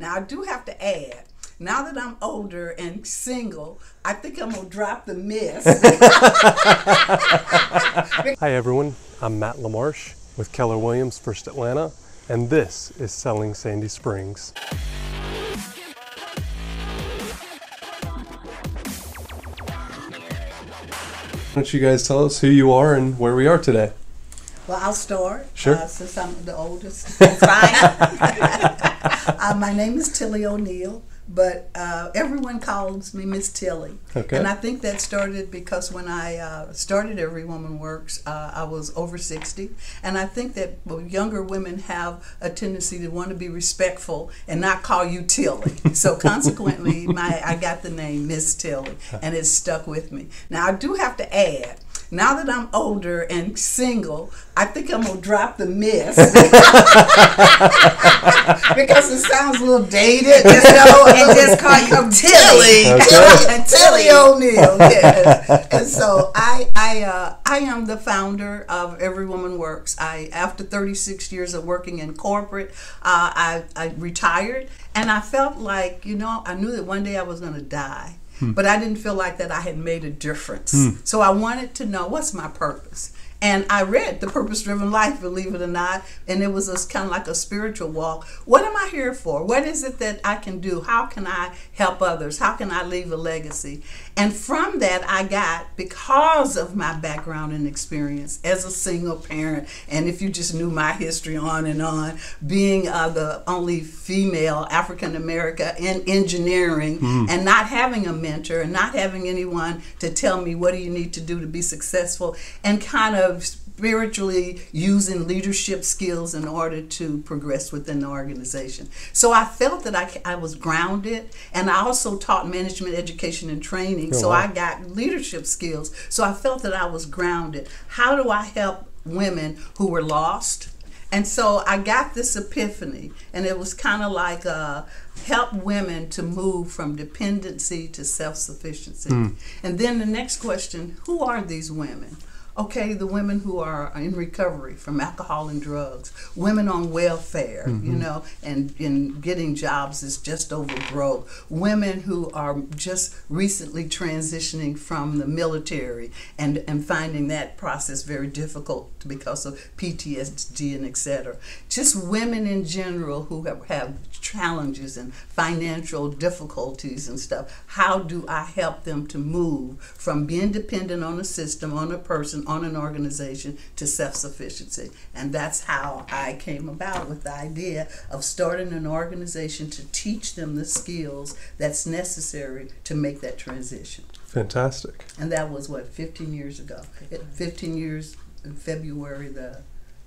Now, I do have to add, now that I'm older and single, I think I'm going to drop the miss. Hi, everyone. I'm Matt LaMarche with Keller Williams First Atlanta, and this is Selling Sandy Springs. Why don't you guys tell us who you are and where we are today? Well, I'll start. Sure. Uh, since I'm the oldest. Fine. uh, my name is Tilly O'Neill, but uh, everyone calls me Miss Tilly. Okay. And I think that started because when I uh, started Every Woman Works, uh, I was over 60. And I think that younger women have a tendency to want to be respectful and not call you Tilly. so consequently, my I got the name Miss Tilly, and it stuck with me. Now, I do have to add now that I'm older and single, I think I'm gonna drop the miss because it sounds a little dated, you know, and just call you Tilly, Okay. Tilly O'Neill. Yes. And so I, I, uh, I am the founder of Every Woman Works. I, after 36 years of working in corporate, uh, I, I retired, and I felt like, you know, I knew that one day I was gonna die. Hmm. But I didn't feel like that I had made a difference. Hmm. So I wanted to know what's my purpose. And I read The Purpose Driven Life, believe it or not, and it was a, kind of like a spiritual walk. What am I here for? What is it that I can do? How can I help others? How can I leave a legacy? And from that, I got, because of my background and experience as a single parent, and if you just knew my history on and on, being uh, the only female African American in engineering and not having a mentor and not having anyone to tell me what do you need to do to be successful and kind of spiritually using leadership skills in order to progress within the organization. So I felt that I, I was grounded and I also taught management education and training. so wow. I got leadership skills. So I felt that I was grounded. How do I help women who were lost? And so I got this epiphany, and it was kind of like uh, help women to move from dependency to self sufficiency. And then the next question who are these women? Okay, the women who are in recovery from alcohol and drugs, women on welfare, you mm-hmm. know, and, and getting jobs is just over broke, women who are just recently transitioning from the military and, and finding that process very difficult because of PTSD and et cetera. Just women in general who have, have challenges and financial difficulties and stuff. How do I help them to move from being dependent on a system, on a person, on an organization to self sufficiency? And that's how I came about with the idea of starting an organization to teach them the skills that's necessary to make that transition. Fantastic. And that was what, 15 years ago? 15 years in February the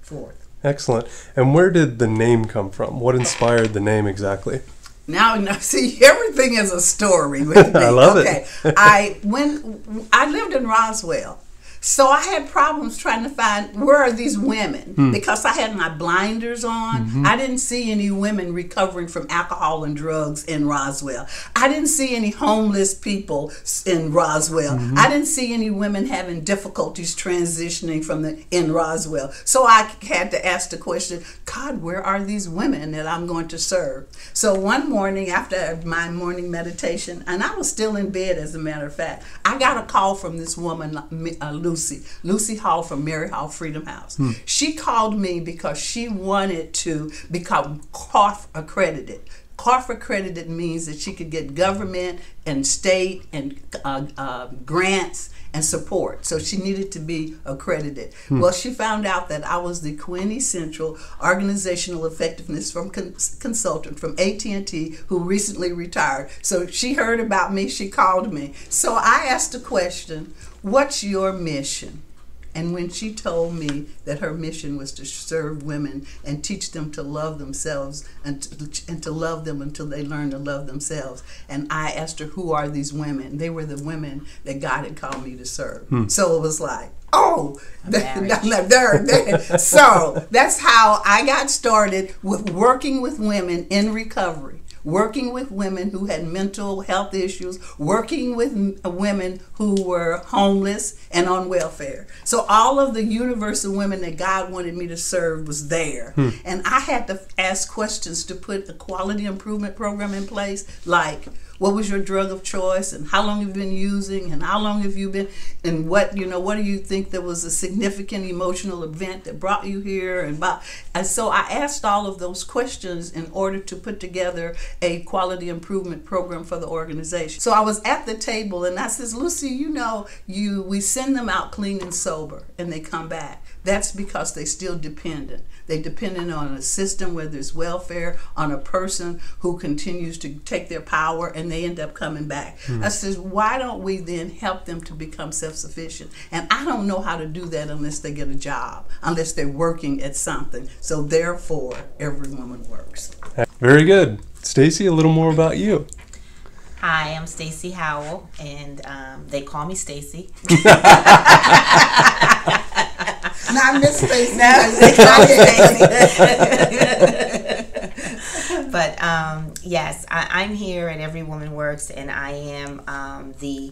4th. Excellent. And where did the name come from? What inspired the name exactly? Now, now, see, everything is a story with me. I love it. okay. I when I lived in Roswell, so I had problems trying to find where are these women Hmm. because I had my blinders on. Mm-hmm. I didn't see any women recovering from alcohol and drugs in Roswell. I didn't see any homeless people in Roswell. Mm-hmm. I didn't see any women having difficulties transitioning from the in Roswell. So I had to ask the question, God, where are these women that I'm going to serve? So one morning after my morning meditation, and I was still in bed as a matter of fact, I got a call from this woman, uh, Lucy, Lucy Hall from Mary Hall Freedom House. She called me because she wanted to become CARF accredited. CARF accredited means that she could get government and state and uh, uh, grants and support. So she needed to be accredited. Well, she found out that I was the quintessential organizational effectiveness from cons- consultant from AT&T who recently retired. So she heard about me, she called me. So I asked a question, "What's your mission?" And when she told me that her mission was to serve women and teach them to love themselves and to, and to love them until they learn to love themselves, and I asked her, Who are these women? They were the women that God had called me to serve. Hmm. So it was like, Oh, marriage. there, there. so that's how I got started with working with women in recovery. Working with women who had mental health issues, working with women who were homeless and on welfare. So all of the universe of women that God wanted me to serve was there. Hmm. And I had to ask questions to put a quality improvement program in place like what was your drug of choice and how long you've been using and how long have you been and what you know what do you think that was a significant emotional event that brought you here and, by, and so i asked all of those questions in order to put together a quality improvement program for the organization so i was at the table and i says lucy you know you we send them out clean and sober and they come back. That's because they still dependent. They dependent on a system whether it's welfare on a person who continues to take their power and they end up coming back. Hmm. I says why don't we then help them to become self-sufficient? And i don't know how to do that unless they get a job unless they're working at something. So therefore every woman works. Very good. Stacy, a little more about you. Hi, I'm Stacy Howell, and um, they call me Stacy. not miss Stacy. But um, yes, I, I'm here at Every Woman Works, and I am um, the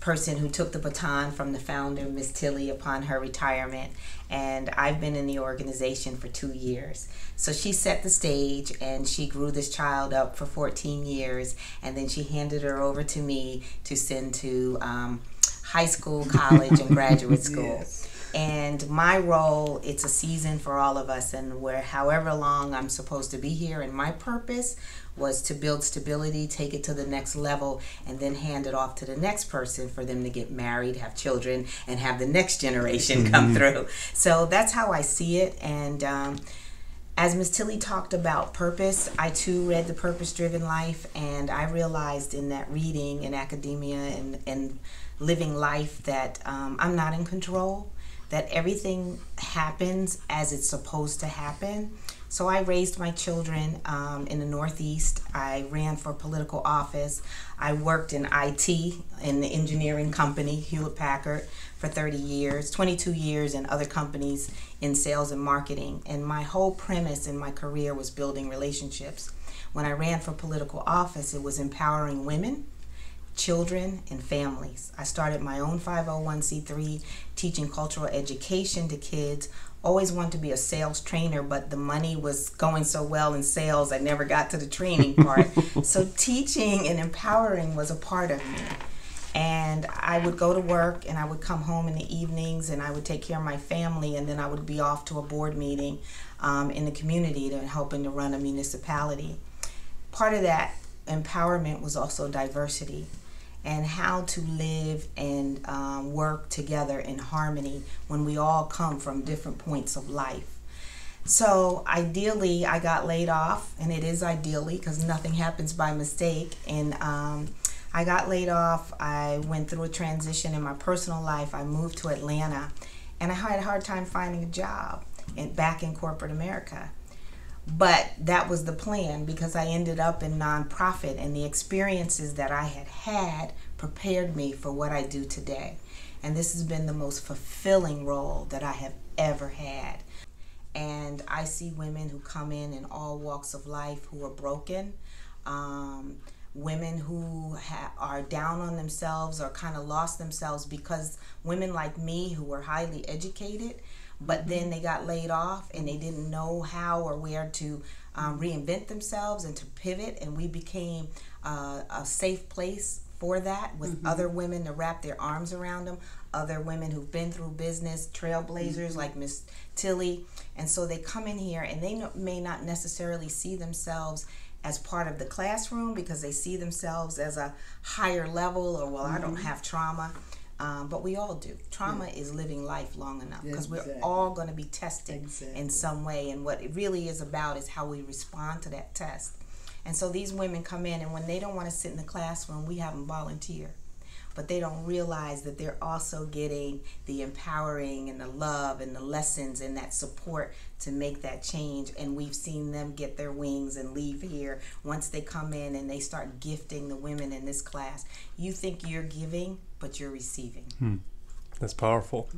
person who took the baton from the founder, Miss Tilly, upon her retirement. And I've been in the organization for two years. So she set the stage and she grew this child up for 14 years. And then she handed her over to me to send to um, high school, college, and graduate school. Yes. And my role, it's a season for all of us, and where however long I'm supposed to be here, and my purpose was to build stability, take it to the next level, and then hand it off to the next person for them to get married, have children, and have the next generation come through. So that's how I see it. And um, as Miss Tilly talked about purpose, I too read The Purpose Driven Life, and I realized in that reading in academia and, and living life that um, I'm not in control, that everything happens as it's supposed to happen. So I raised my children um, in the Northeast. I ran for political office. I worked in IT in the engineering company, Hewlett Packard, for 30 years, 22 years in other companies in sales and marketing. And my whole premise in my career was building relationships. When I ran for political office, it was empowering women children and families. I started my own 501c3 teaching cultural education to kids. Always wanted to be a sales trainer, but the money was going so well in sales, I never got to the training part. so, teaching and empowering was a part of me. And I would go to work and I would come home in the evenings and I would take care of my family, and then I would be off to a board meeting um, in the community to helping to run a municipality. Part of that empowerment was also diversity and how to live and um, work together in harmony when we all come from different points of life. So, ideally, I got laid off, and it is ideally because nothing happens by mistake. And um, I got laid off. I went through a transition in my personal life. I moved to Atlanta, and I had a hard time finding a job in, back in corporate America but that was the plan because I ended up in nonprofit and the experiences that I had had prepared me for what I do today. And this has been the most fulfilling role that I have ever had. And I see women who come in in all walks of life who are broken, um, women who ha- are down on themselves or kind of lost themselves because women like me who were highly educated but then they got laid off and they didn't know how or where to um, reinvent themselves and to pivot and we became uh, a safe place for that with mm-hmm. other women to wrap their arms around them other women who've been through business trailblazers mm-hmm. like miss tilly and so they come in here and they no, may not necessarily see themselves as part of the classroom because they see themselves as a higher level or well mm-hmm. i don't mm-hmm. have trauma um, but we all do. Trauma yeah. is living life long enough because exactly. we're all going to be tested exactly. in some way. And what it really is about is how we respond to that test. And so these women come in, and when they don't want to sit in the classroom, we have them volunteer. But they don't realize that they're also getting the empowering and the love and the lessons and that support to make that change. And we've seen them get their wings and leave here once they come in and they start gifting the women in this class. You think you're giving, but you're receiving. Hmm. That's powerful.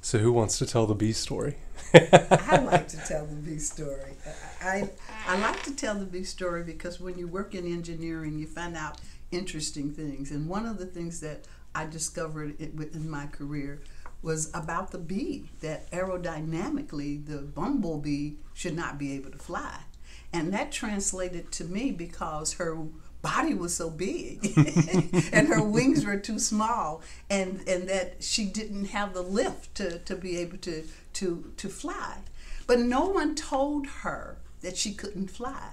So, who wants to tell the bee story? I like to tell the bee story. I, I, I like to tell the bee story because when you work in engineering, you find out interesting things. And one of the things that I discovered in my career was about the bee, that aerodynamically the bumblebee should not be able to fly. And that translated to me because her body was so big and her wings were too small and and that she didn't have the lift to, to be able to to to fly but no one told her that she couldn't fly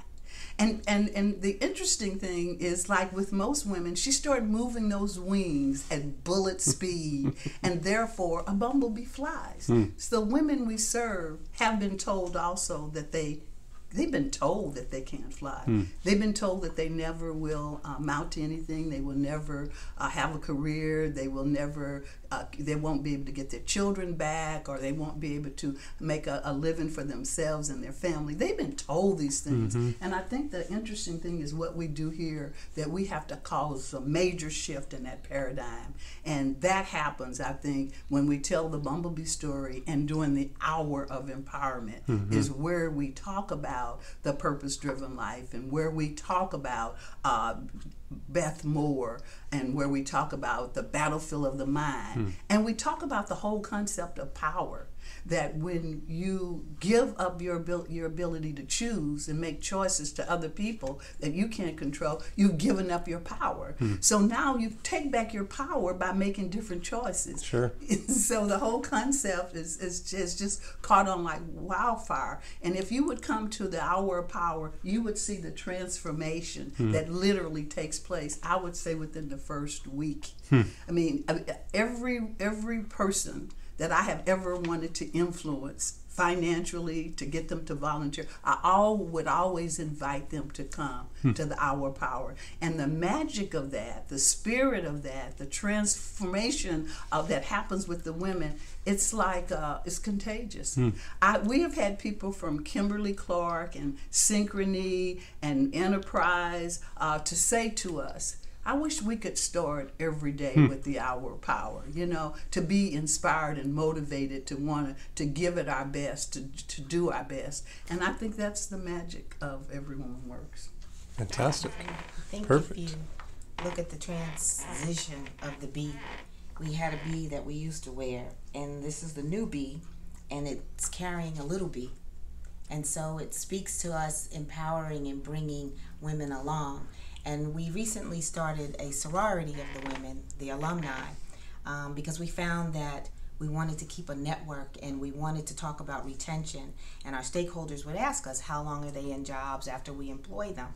and and and the interesting thing is like with most women she started moving those wings at bullet speed and therefore a bumblebee flies mm. so the women we serve have been told also that they they've been told that they can't fly. Hmm. They've been told that they never will uh, mount to anything. They will never uh, have a career. They will never uh, they won't be able to get their children back or they won't be able to make a, a living for themselves and their family. They've been told these things. Mm-hmm. And I think the interesting thing is what we do here that we have to cause a major shift in that paradigm. And that happens, I think, when we tell the Bumblebee story and during the hour of empowerment mm-hmm. is where we talk about the purpose driven life and where we talk about uh, Beth Moore and where we talk about the battlefield of the mind. Hmm. And we talk about the whole concept of power that when you give up your your ability to choose and make choices to other people that you can't control, you've given up your power. Hmm. So now you take back your power by making different choices. Sure. so the whole concept is, is, is just caught on like wildfire. And if you would come to the hour of power, you would see the transformation hmm. that literally takes place. I would say within the first week. Hmm. I mean, every every person that I have ever wanted to influence financially to get them to volunteer. I all would always invite them to come hmm. to the Hour Power. And the magic of that, the spirit of that, the transformation of that happens with the women, it's like uh, it's contagious. Hmm. I, we have had people from Kimberly Clark and Synchrony and Enterprise uh, to say to us, I wish we could start every day hmm. with the hour of power, you know, to be inspired and motivated to want to give it our best, to, to do our best. And I think that's the magic of Every Woman Works. Fantastic. I think Perfect. if you look at the transition of the bee, we had a bee that we used to wear, and this is the new bee, and it's carrying a little bee. And so it speaks to us empowering and bringing women along. And we recently started a sorority of the women, the alumni, um, because we found that we wanted to keep a network and we wanted to talk about retention. And our stakeholders would ask us, how long are they in jobs after we employ them?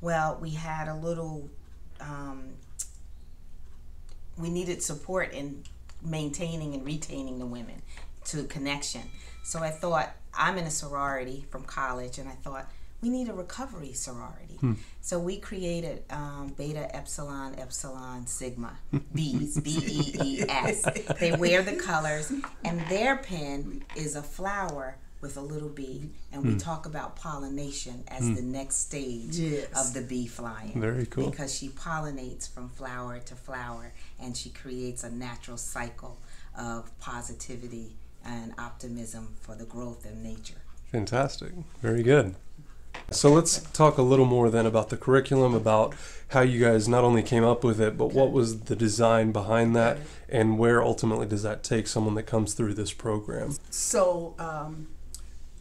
Well, we had a little, um, we needed support in maintaining and retaining the women to connection. So I thought, I'm in a sorority from college, and I thought, we need a recovery sorority. Hmm. So we created um, Beta Epsilon Epsilon Sigma bees, B E E S. They wear the colors, and their pin is a flower with a little bee, and we hmm. talk about pollination as hmm. the next stage yes. of the bee flying. Very cool. Because she pollinates from flower to flower, and she creates a natural cycle of positivity and optimism for the growth of nature. Fantastic. Very good. So let's talk a little more then about the curriculum, about how you guys not only came up with it, but what was the design behind that, and where ultimately does that take someone that comes through this program? So um,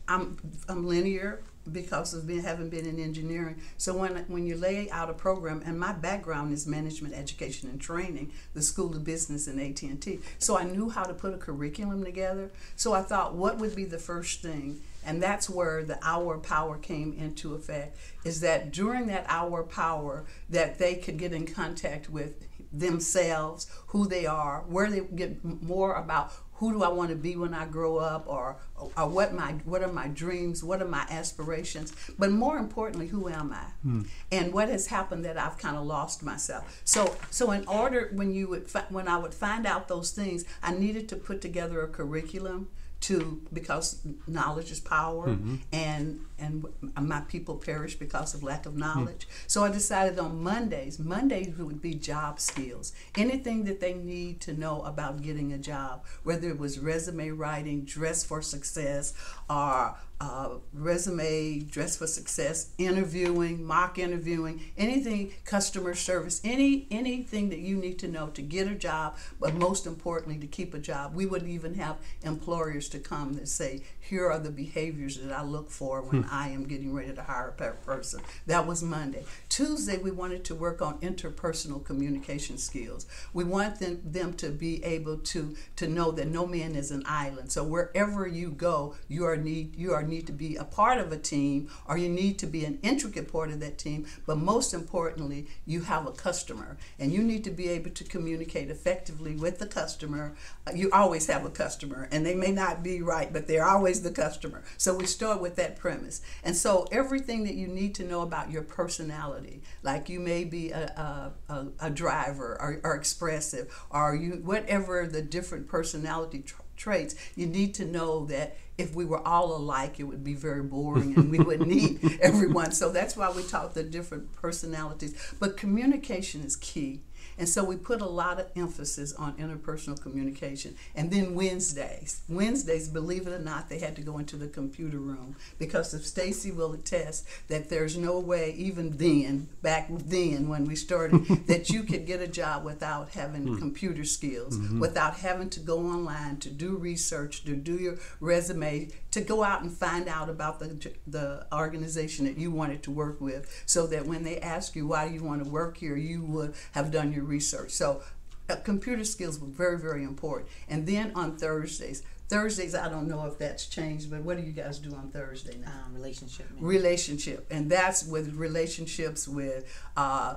I'm I'm linear because of being, having been in engineering. So when when you lay out a program, and my background is management, education, and training, the School of Business and AT and T. So I knew how to put a curriculum together. So I thought, what would be the first thing? And that's where the hour power came into effect. Is that during that hour power that they could get in contact with themselves, who they are, where they get more about who do I want to be when I grow up, or, or what my what are my dreams, what are my aspirations, but more importantly, who am I, hmm. and what has happened that I've kind of lost myself. So so in order when you would when I would find out those things, I needed to put together a curriculum to because knowledge is power mm-hmm. and and my people perish because of lack of knowledge. So i decided on mondays. Mondays would be job skills. Anything that they need to know about getting a job whether it was resume writing dress for success or uh, resume, dress for success, interviewing, mock interviewing, anything, customer service, any anything that you need to know to get a job, but most importantly to keep a job. We would even have employers to come that say, here are the behaviors that I look for when I am getting ready to hire a person. That was Monday. Tuesday, we wanted to work on interpersonal communication skills. We want them, them to be able to to know that no man is an island. So wherever you go, you are need you are need to be a part of a team or you need to be an intricate part of that team. But most importantly, you have a customer and you need to be able to communicate effectively with the customer. You always have a customer and they may not be right, but they're always the customer. So we start with that premise. And so everything that you need to know about your personality, like you may be a, a, a, driver or, or expressive or you whatever the different personality tr- traits, you need to know that if we were all alike, it would be very boring and we would need everyone. So that's why we talk the different personalities. But communication is key. And so we put a lot of emphasis on interpersonal communication. And then Wednesdays, Wednesdays, believe it or not, they had to go into the computer room because if Stacy will attest that there's no way, even then, back then when we started, that you could get a job without having hmm. computer skills, mm-hmm. without having to go online to do research, to do your resume, to go out and find out about the the organization that you wanted to work with, so that when they ask you why you want to work here, you would have done your research. So uh, computer skills were very, very important. And then on Thursdays, Thursdays, I don't know if that's changed, but what do you guys do on Thursday now? Um, relationship. management. relationship and that's with relationships with uh,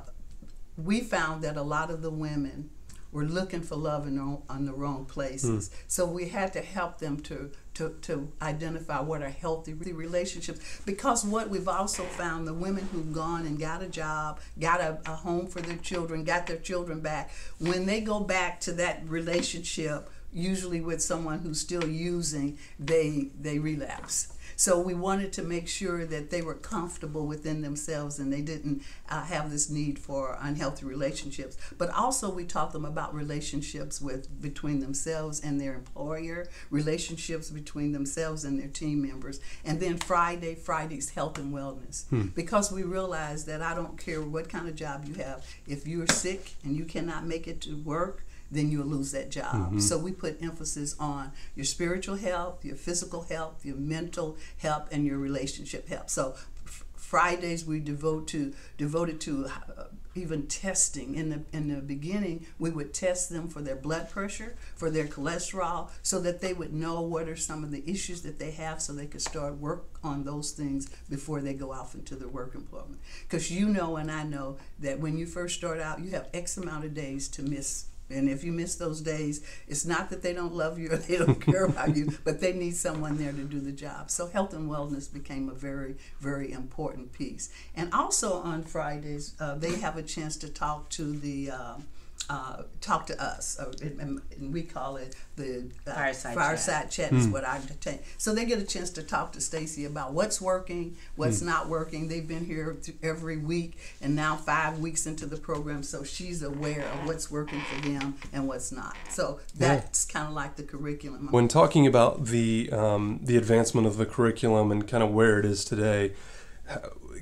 we found that a lot of the women were looking for love in the, wrong- on the wrong places. Hmm. So we had to help them to, to, to identify what are healthy relationships because what we've also found the women who've gone and got a job got a, a home for their children got their children back when they go back to that relationship usually with someone who's still using they they relapse so we wanted to make sure that they were comfortable within themselves and they didn't uh, have this need for unhealthy relationships. But also we taught them about relationships with between themselves and their employer, relationships between themselves and their team members, and then Friday, Friday's health and wellness. Because we realized that I don't care what kind of job you have, if you're sick and you cannot make it to work, then you'll lose that job. So we put emphasis on your spiritual health, your physical health, your mental health, and your relationship health. So f- Fridays we devote to devoted to uh, even testing. In the in the beginning, we would test them for their blood pressure, for their cholesterol, so that they would know what are some of the issues that they have, so they could start work on those things before they go off into the work employment. Because you know and I know that when you first start out, you have X amount of days to miss and if you miss those days, it's not that they don't love you or they don't care about you, but they need someone there to do the job. So health and wellness became a very, very important piece. And also on Fridays, uh, they have a chance to talk to the. Uh, uh, talk to us, uh, and, and we call it the uh, Fireside fireside chat. is what I take. So they get a chance to talk to Stacy about what's working, what's not working. They've been here every week, and now five weeks into the program, so she's aware of what's working for them and what's not. So that's kind of like the curriculum. When talking about the um, the advancement of the curriculum and kind of where it is today,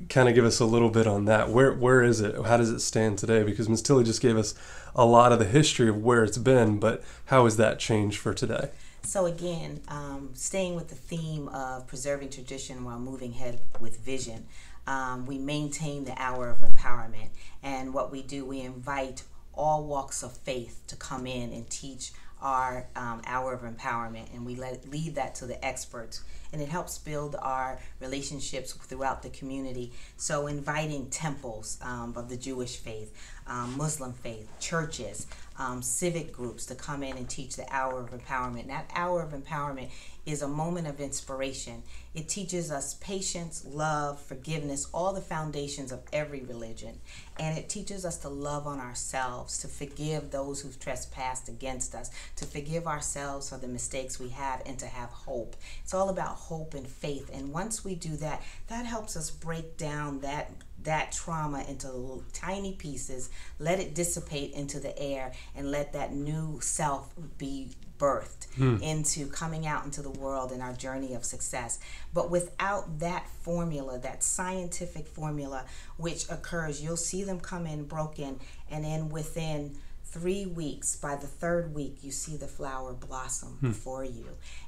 kind of give us a little bit on that. Where where is it? How does it stand today? Because Ms. Tilly just gave us a lot of the history of where it's been, but how has that changed for today? So again, um, staying with the theme of preserving tradition while moving ahead with vision, um, we maintain the hour of empowerment, and what we do, we invite all walks of faith to come in and teach our um, hour of empowerment, and we let leave that to the experts, and it helps build our relationships throughout the community. So inviting temples um, of the Jewish faith, um, Muslim faith, churches, um, civic groups to come in and teach the hour of empowerment. And that hour of empowerment is a moment of inspiration. It teaches us patience, love, forgiveness, all the foundations of every religion. And it teaches us to love on ourselves, to forgive those who've trespassed against us, to forgive ourselves for the mistakes we have, and to have hope. It's all about hope and faith. And once we do that, that helps us break down that that trauma into tiny pieces, let it dissipate into the air, and let that new self be birthed hmm. into coming out into the world in our journey of success. But without that formula, that scientific formula, which occurs, you'll see them come in broken, and then within three weeks, by the third week, you see the flower blossom hmm. before you.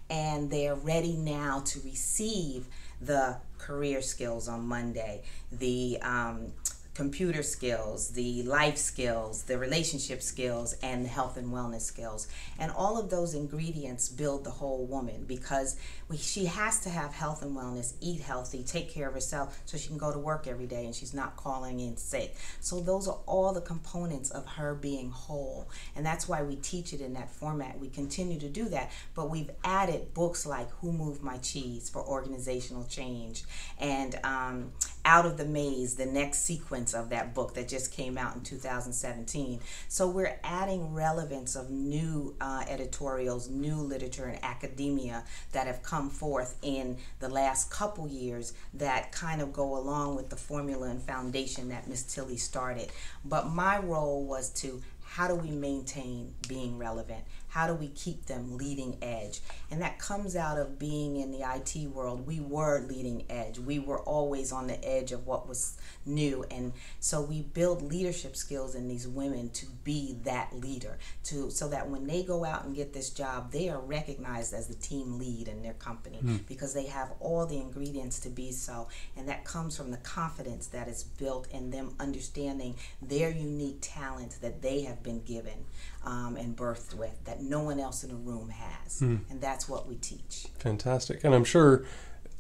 And they're ready now to receive the career skills on Monday, the um, computer skills, the life skills, the relationship skills, and the health and wellness skills. And all of those ingredients build the whole woman because she has to have health and wellness, eat healthy, take care of herself so she can go to work every day and she's not calling in sick. So those are all the components of her being whole. And that's why we teach it in that format. We continue to do that, but we've added books like Who Moved My Cheese for organizational change and um, Out of the Maze, the next sequence of that book that just came out in 2017. So we're adding relevance of new uh, editorials, new literature, and academia that have come forth in the last couple years that kind of go along with the formula and foundation that Miss Tilly started. But my role was to how do we maintain being relevant? How do we keep them leading edge? And that comes out of being in the IT world. We were leading edge. We were always on the edge of what was new. And so we build leadership skills in these women to be that leader, to so that when they go out and get this job, they are recognized as the team lead in their company mm. because they have all the ingredients to be so. And that comes from the confidence that is built in them understanding their unique talents that they have been given um, and birthed with that no one else in the room has. Mm. And that's what we teach. Fantastic. And I'm sure,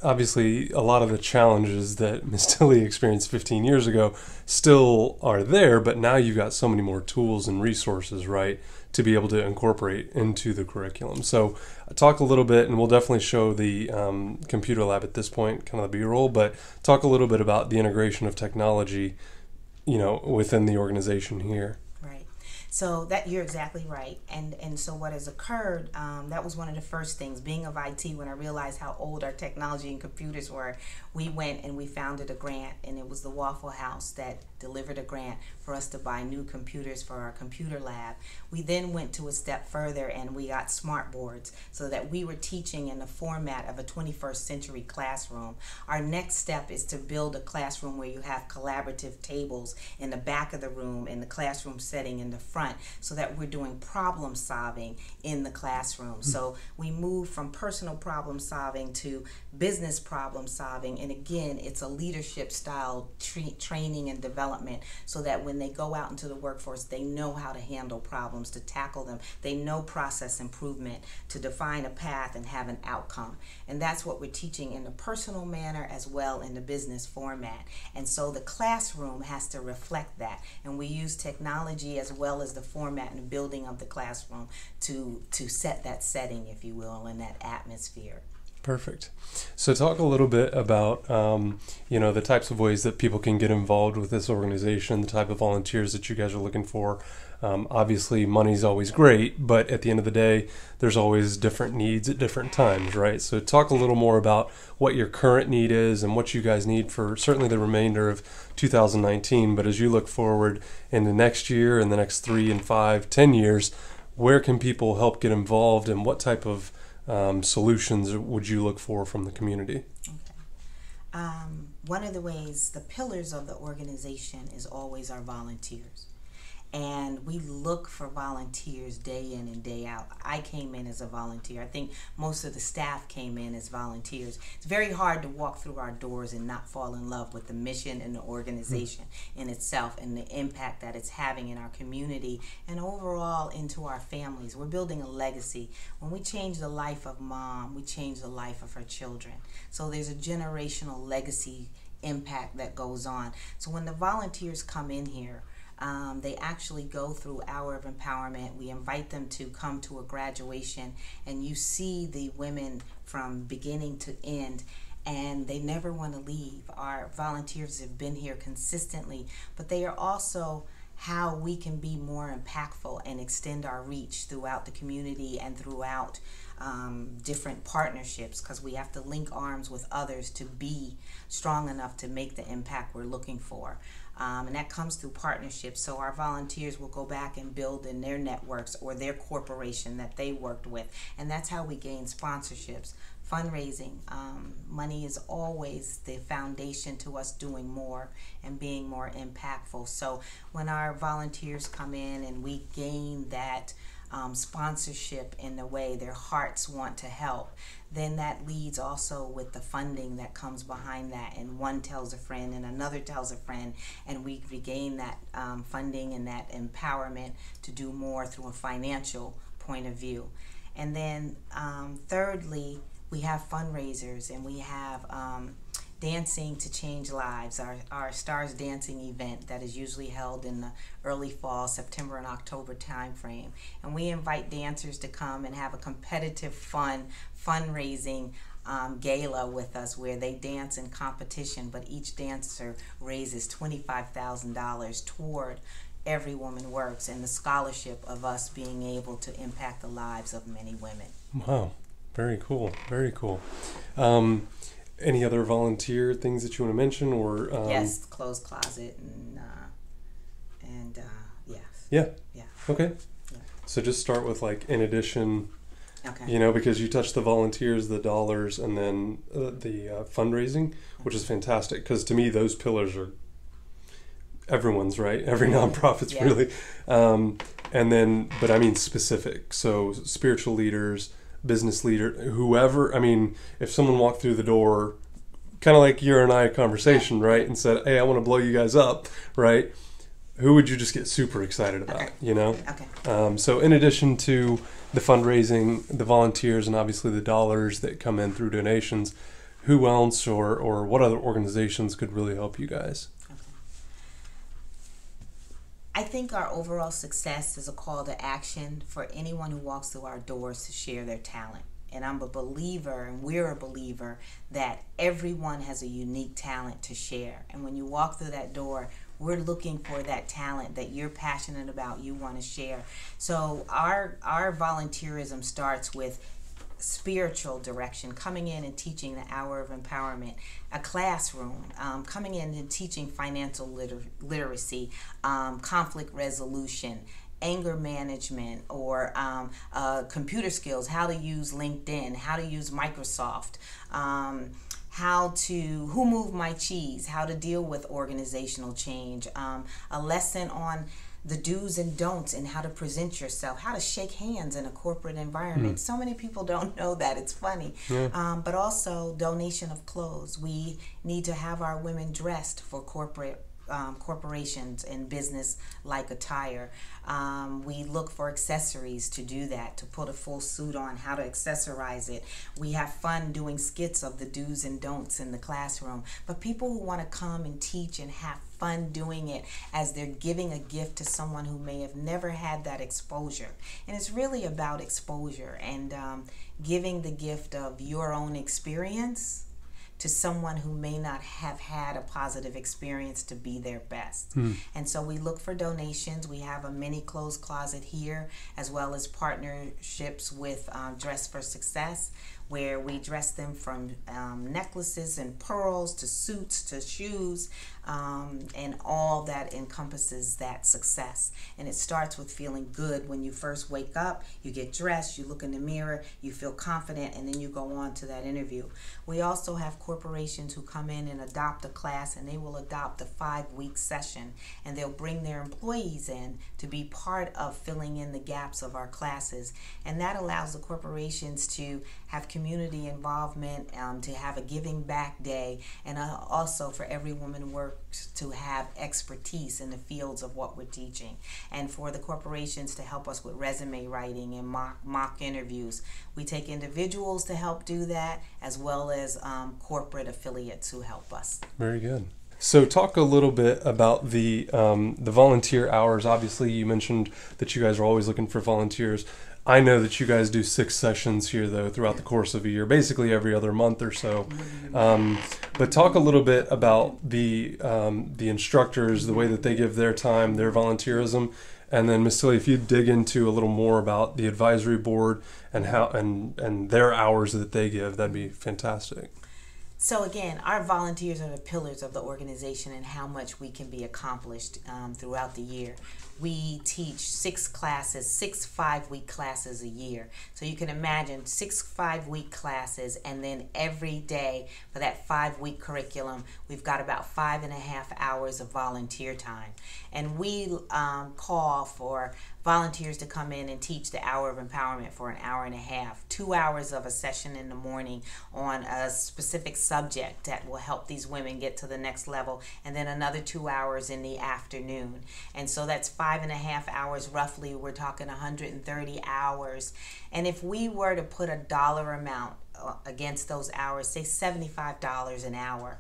obviously, a lot of the challenges that Ms. Tilly experienced 15 years ago still are there, but now you've got so many more tools and resources, right, to be able to incorporate into the curriculum. So, uh, talk a little bit, and we'll definitely show the um, computer lab at this point, kind of the B roll, but talk a little bit about the integration of technology, you know, within the organization here. So that you're exactly right. And and so what has occurred, um, that was one of the first things. Being of IT, when I realized how old our technology and computers were, we went and we founded a grant, and it was the Waffle House that delivered a grant for us to buy new computers for our computer lab. We then went to a step further and we got smart boards so that we were teaching in the format of a 21st century classroom. Our next step is to build a classroom where you have collaborative tables in the back of the room in the classroom setting in the front so that we're doing problem solving in the classroom. Mm-hmm. So we move from personal problem solving to business problem solving and again it's a leadership style tra- training and development so that when they go out into the workforce they know how to handle problems to tackle them. They know process improvement to define a path and have an outcome. And that's what we're teaching in the personal manner as well in the business format. And so the classroom has to reflect that. And we use technology as well as the format and building of the classroom to to set that setting if you will and that atmosphere Perfect. So, talk a little bit about um, you know the types of ways that people can get involved with this organization, the type of volunteers that you guys are looking for. Um, obviously, money's always great, but at the end of the day, there's always different needs at different times, right? So, talk a little more about what your current need is and what you guys need for certainly the remainder of 2019. But as you look forward in the next year, and the next three and five, ten years, where can people help get involved, and what type of um, solutions would you look for from the community? Okay. Um, one of the ways, the pillars of the organization is always our volunteers and we look for volunteers day in and day out. I came in as a volunteer. I think most of the staff came in as volunteers. It's very hard to walk through our doors and not fall in love with the mission and the organization in itself and the impact that it's having in our community and overall into our families. We're building a legacy. When we change the life of mom, we change the life of her children. So there's a generational legacy impact that goes on. So when the volunteers come in here, Um, they actually go through Hour of Empowerment. We invite them to come to a graduation, and you see the women from beginning to end and they never want to leave. Our volunteers have been here consistently, but they are also how we can be more impactful and extend our reach throughout the community and throughout um, different partnerships because we have to link arms with others to be strong enough to make the impact we're looking for. Um, and that comes through partnerships. So our volunteers will go back and build in their networks or their corporation that they worked with. And that's how we gain sponsorships fundraising. Um, money is always the foundation to us doing more and being more impactful. So when our volunteers come in and we gain that um, sponsorship in the way their hearts want to help, then that leads also with the funding that comes behind that. And one tells a friend, and another tells a friend, and we regain that um, funding and that empowerment to do more through a financial point of view. And then, um, thirdly, we have fundraisers and we have um, Dancing to Change Lives, our, our Stars Dancing event that is usually held in the early fall, September and October timeframe. And we invite dancers to come and have a competitive, fun fundraising um, gala with us where they dance in competition, but each dancer raises $25,000 toward Every Woman Works and the scholarship of us being able to impact the lives of many women. Wow. Very cool. Very cool. Um, any other volunteer things that you want to mention, or um, yes, clothes closet and uh, and uh, yes. Yeah. Yeah. Okay. Yeah. So just start with like in addition. Okay. You know, because you touched the volunteers, the dollars, and then uh, the uh, fundraising, which is fantastic. Because to me, those pillars are everyone's right. Every nonprofit's Yeah. really, um, and then, but I mean specific. So spiritual leaders, business leader, whoever. I mean, if someone walked through the door, kind of like you and I conversation, right, and said, "Hey, I want to blow you guys up," right? Who would you just get super excited about? Okay. You know. Okay. Um, so, in addition to the fundraising, the volunteers, and obviously the dollars that come in through donations, who else or, or what other organizations could really help you guys? I think our overall success is a call to action for anyone who walks through our doors to share their talent. And I'm a believer, and we're a believer, that everyone has a unique talent to share. And when you walk through that door, we're looking for that talent that you're passionate about, you want to share. So our our volunteerism starts with spiritual direction, coming in and teaching the hour of empowerment, a classroom, um, coming in and teaching financial liter- literacy, um, conflict resolution, anger management, or um, uh, computer skills, how to use LinkedIn, how to use Microsoft. Um, how to who moved my cheese how to deal with organizational change um, a lesson on the do's and don'ts and how to present yourself, how to shake hands in a corporate environment. So many people don't know that. It's funny. Um, but also, donation of clothes. We need to have our women dressed for corporate. Um, corporations and business like attire. Um, we look for accessories to do that, to put a full suit on, how to accessorize it. We have fun doing skits of the do's and don'ts in the classroom. But people who want to come and teach and have fun doing it as they're giving a gift to someone who may have never had that exposure. And it's really about exposure and um, giving the gift of your own experience to someone who may not have had a positive experience to be their best. And so we look for donations. We have a mini clothes closet here, as well as partnerships with um, Dress for Success, where we dress them from um, necklaces and pearls to suits to shoes, um, and all that encompasses that success. And it starts with feeling good when you first wake up, you get dressed, you look in the mirror, you feel confident, and then you go on to that interview. We also have corporations who come in and adopt a class, and they will adopt a five week session, and they'll bring their employees in to be part of filling in the gaps of our classes. And that allows the corporations to have community involvement, um, to have a giving back day, and uh, also for every woman works to have expertise in the fields of what we're teaching, and for the corporations to help us with resume writing and mock, mock interviews. We take individuals to help do that, as well as um, corporate affiliates who help us. Very good. So, talk a little bit about the um, the volunteer hours. Obviously, you mentioned that you guys are always looking for volunteers. I know that you guys do six sessions here, though, throughout the course of a year, basically every other month or so. Um, but talk a little bit about the um, the instructors, the way that they give their time, their volunteerism, and then Miss Tilly, if you dig into a little more about the advisory board and how and and their hours that they give, that'd be fantastic. So again, our volunteers are the pillars of the organization and how much we can be accomplished um, throughout the year. We teach six classes, six five week classes a year. So you can imagine six five week classes, and then every day for that five week curriculum, we've got about five and a half hours of volunteer time. And we um, call for volunteers to come in and teach the hour of empowerment for an hour and a half, two hours of a session in the morning on a specific subject that will help these women get to the next level, and then another two hours in the afternoon. And so that's five and a half hours roughly. We're talking 130 hours. And if we were to put a dollar amount against those hours, say $75 an hour,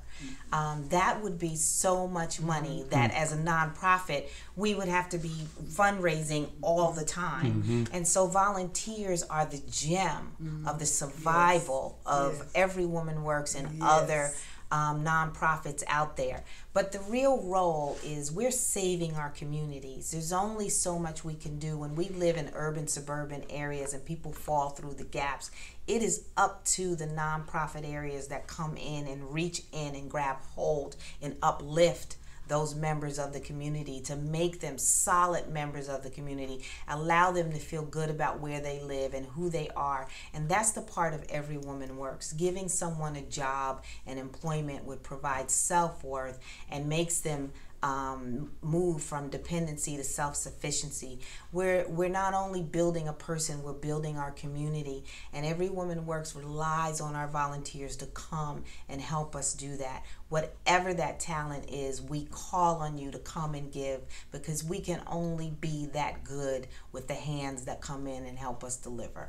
um, that would be so much money that as a nonprofit, we would have to be fundraising all the time. Mm-hmm. And so volunteers are the gem of the survival of Yes. Every Woman Works and Yes. other um, nonprofits out there. But the real role is we're saving our communities. There's only so much we can do when we live in urban, suburban areas and people fall through the gaps. It is up to the nonprofit areas that come in and reach in and grab hold and uplift those members of the community to make them solid members of the community allow them to feel good about where they live and who they are. And that's the part of every woman works. Giving someone a job and employment would provide self-worth and makes them um, move from dependency to self-sufficiency. We're we're not only building a person, we're building our community, and every woman works relies on our volunteers to come and help us do that. Whatever that talent is, we call on you to come and give because we can only be that good with the hands that come in and help us deliver.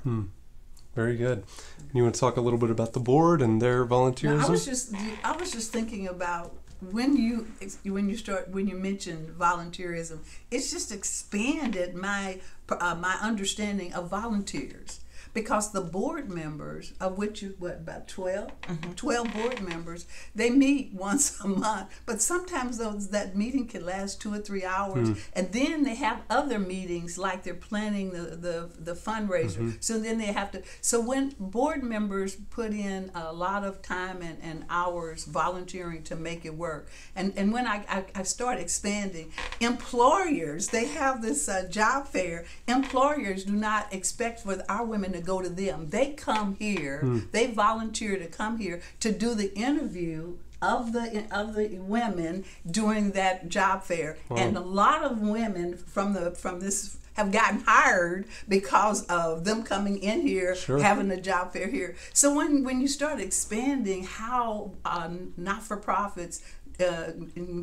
Very good. You want to talk a little bit about the board and their Now, I was just I was just thinking about when you when you start when you mentioned volunteerism, it's just expanded my uh, my understanding of volunteers because the board members of which you what about 12 mm-hmm. 12 board members they meet once a month but sometimes those that meeting can last two or three hours hmm. and then they have other meetings like they're planning the the, the fundraiser. Mm-hmm. So then they have to so when board members put in a lot of time and, and hours volunteering to make it work and and when i i, I start expanding employers they have this uh, job fair employers do not expect for our women to go to them. They come here they volunteer to come here to do the interview of the of the women during that job fair. And a lot of women from the from this have gotten hired because of them coming in here Sure. having a job fair here. So when when you start expanding how uh, not-for-profits uh,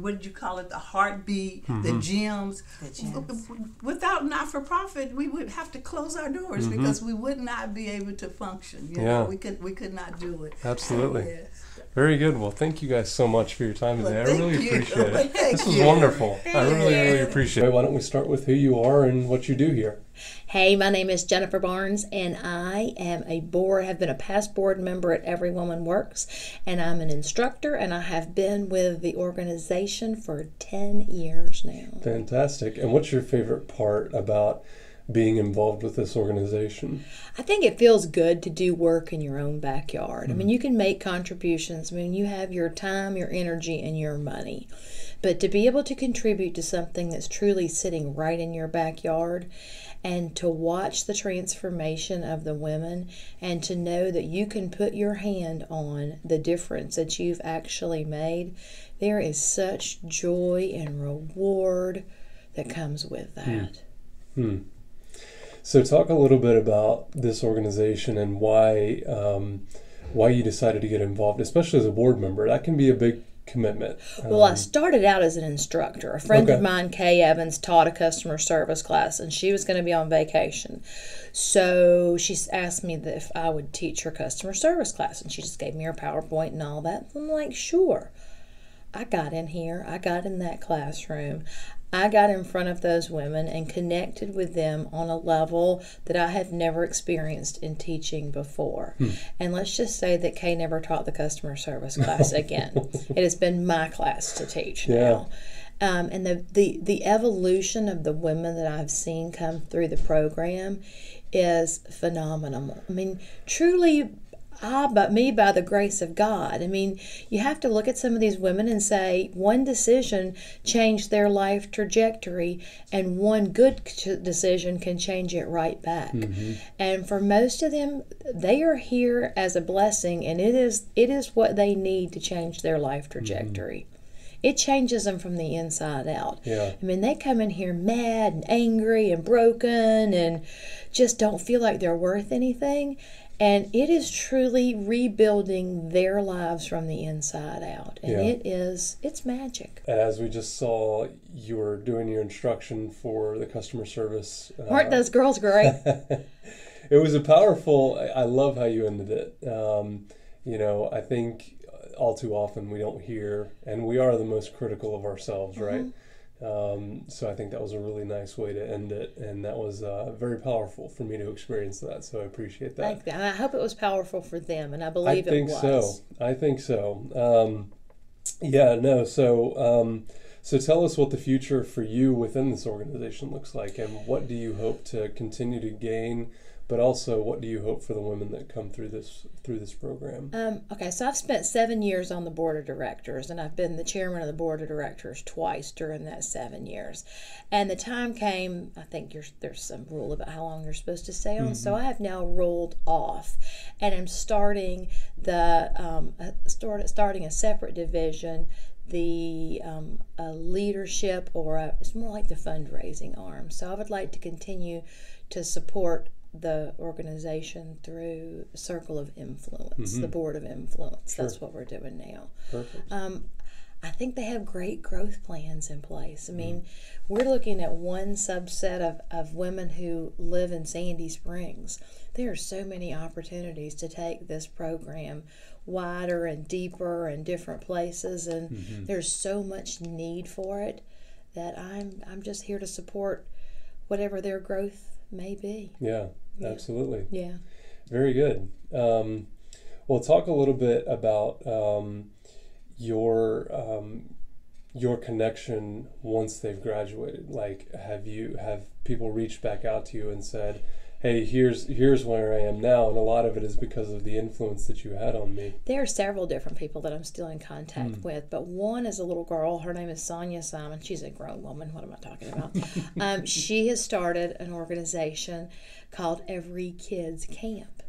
what did you call it? The heartbeat, the gyms. The gyms. Without not-for-profit, we would have to close our doors because we would not be able to function. You Mm-hmm. Yeah. know, we could we could not do it. Absolutely. Yes. Very good. Well, thank you guys so much for your time Well, today. I really you. appreciate it. This was wonderful. I really, really appreciate it. Why don't we start with who you are and what you do here? Hey, my name is Jennifer Barnes, and I am a board, have been a past board member at Every Woman Works, and I'm an instructor, and I have been with the organization for 10 years now. Fantastic. And what's your favorite part about being involved with this organization? I think it feels good to do work in your own backyard. I mean, mm-hmm. you can make contributions. I mean, you have your time, your energy, and your money. But to be able to contribute to something that's truly sitting right in your backyard and to watch the transformation of the women and to know that you can put your hand on the difference that you've actually made, there is such joy and reward that comes with hmm. that. Hmm. So, talk a little bit about this organization and why um, why you decided to get involved, especially as a board member. That can be a big commitment. Well, I started out as an instructor. A friend Okay. of mine, Kay Evans, taught a customer service class, and she was going to be on vacation. So she asked me if I would teach her customer service class, and she just gave me her PowerPoint and all that. I'm like, sure. I got in here, I got in that classroom, I got in front of those women and connected with them on a level that I have never experienced in teaching before. And let's just say that Kay never taught the customer service class again. it has been my class to teach now. Um, and the, the, the evolution of the women that I've seen come through the program is phenomenal. I mean, truly ah, but me by the grace of God. I mean, you have to look at some of these women and say one decision changed their life trajectory, and one good decision can change it right back. And for most of them, they are here as a blessing, and it is it is what they need to change their life trajectory. It changes them from the inside out. Yeah. I mean, they come in here mad and angry and broken and just don't feel like they're worth anything. And it is truly rebuilding their lives from the inside out. And Yeah. it is, it's magic. And as we just saw, you were doing your instruction for the customer service. uh, Aren't those girls great? it was a powerful. I love how you ended it. Um, you know, I think all too often we don't hear, and we are the most critical of ourselves, right? Um, so I think that was a really nice way to end it, and that was uh, very powerful for me to experience that. So I appreciate that. Thank you. And I hope it was powerful for them, and I I believe think it was. I think so. I think so. Um, yeah, no. So, um, so tell us what the future for you within this organization looks like, and what do you hope to continue to gain, but also what do you hope for the women that come through this through this program? Um, okay, so I've spent seven years on the board of directors, and I've been the chairman of the board of directors twice during that seven years. And the time came, I think you're, there's some rule about how long you're supposed to stay on, so I have now rolled off, and I'm starting the um, start, starting a separate division. The um, a leadership, or a, it's more like the fundraising arm. So I would like to continue to support the organization through Circle of Influence, the mm-hmm. Board of Influence. That's what we're doing now. Perfect. Um, I think they have great growth plans in place. I mean, mm-hmm. we're looking at one subset of, of women who live in Sandy Springs. There are so many opportunities to take this program wider and deeper and different places, and mm-hmm. there's so much need for it that I'm I'm just here to support whatever their growth may be. Yeah, absolutely. Yeah. Very good. Um, well, talk a little bit about um, your um, your connection once they've graduated. Like, have you have people reached back out to you and said, "Hey, here's here's where I am now," and a lot of it is because of the influence that you had on me. There are several different people that I'm still in contact with, but one is a little girl. Her name is Sonia Simon. She's a grown woman. What am I talking about? um, she has started an organization called Every Kids Camp,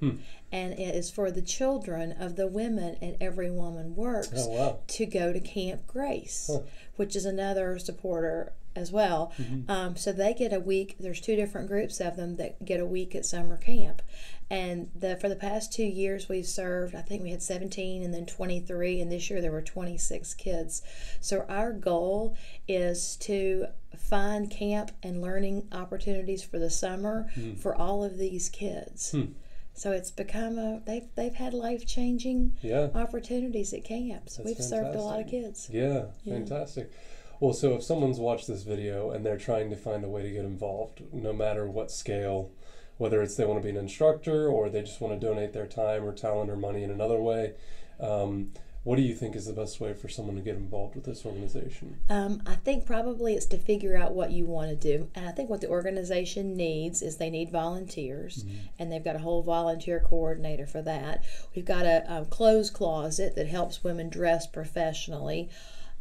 and it is for the children of the women and Every Woman Works Oh wow! to go to Camp Grace, which is another supporter as well. Mm-hmm. Um, so they get a week. There's two different groups of them that get a week at summer camp, and the for the past two years we've served. I think we had 17 and then 23, and this year there were 26 kids. So our goal is to find camp and learning opportunities for the summer mm-hmm. for all of these kids. Hmm. So it's become a they've they've had life changing Yeah. opportunities at camps. We've served a lot of fantastic. kids. Yeah, fantastic. Well, so if someone's watched this video and they're trying to find a way to get involved, no matter what scale, whether it's they want to be an instructor or they just want to donate their time or talent or money in another way, um, what do you think is the best way for someone to get involved with this organization? Um, I think probably it's to figure out what you want to do. And I think what the organization needs is they need volunteers, and they've got a whole volunteer coordinator for that. We've got a, um clothes closet that helps women dress professionally.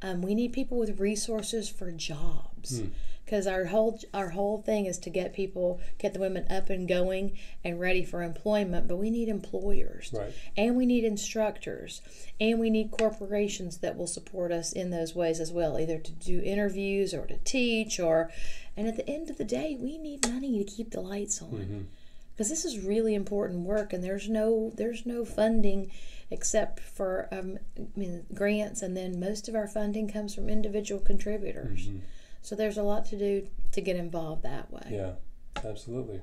Um, we need people with resources for jobs. Because our whole our whole thing is to get people get the women up and going and ready for employment but we need employers. Right. and we need instructors. And we need corporations that will support us in those ways as well either to do interviews or to teach or and at the end of the day we need money to keep the lights on. Because this is really important work and there's no there's no funding except for um, I mean, grants and then most of our funding comes from individual contributors. So there's a lot to do to get involved that way. Yeah, absolutely.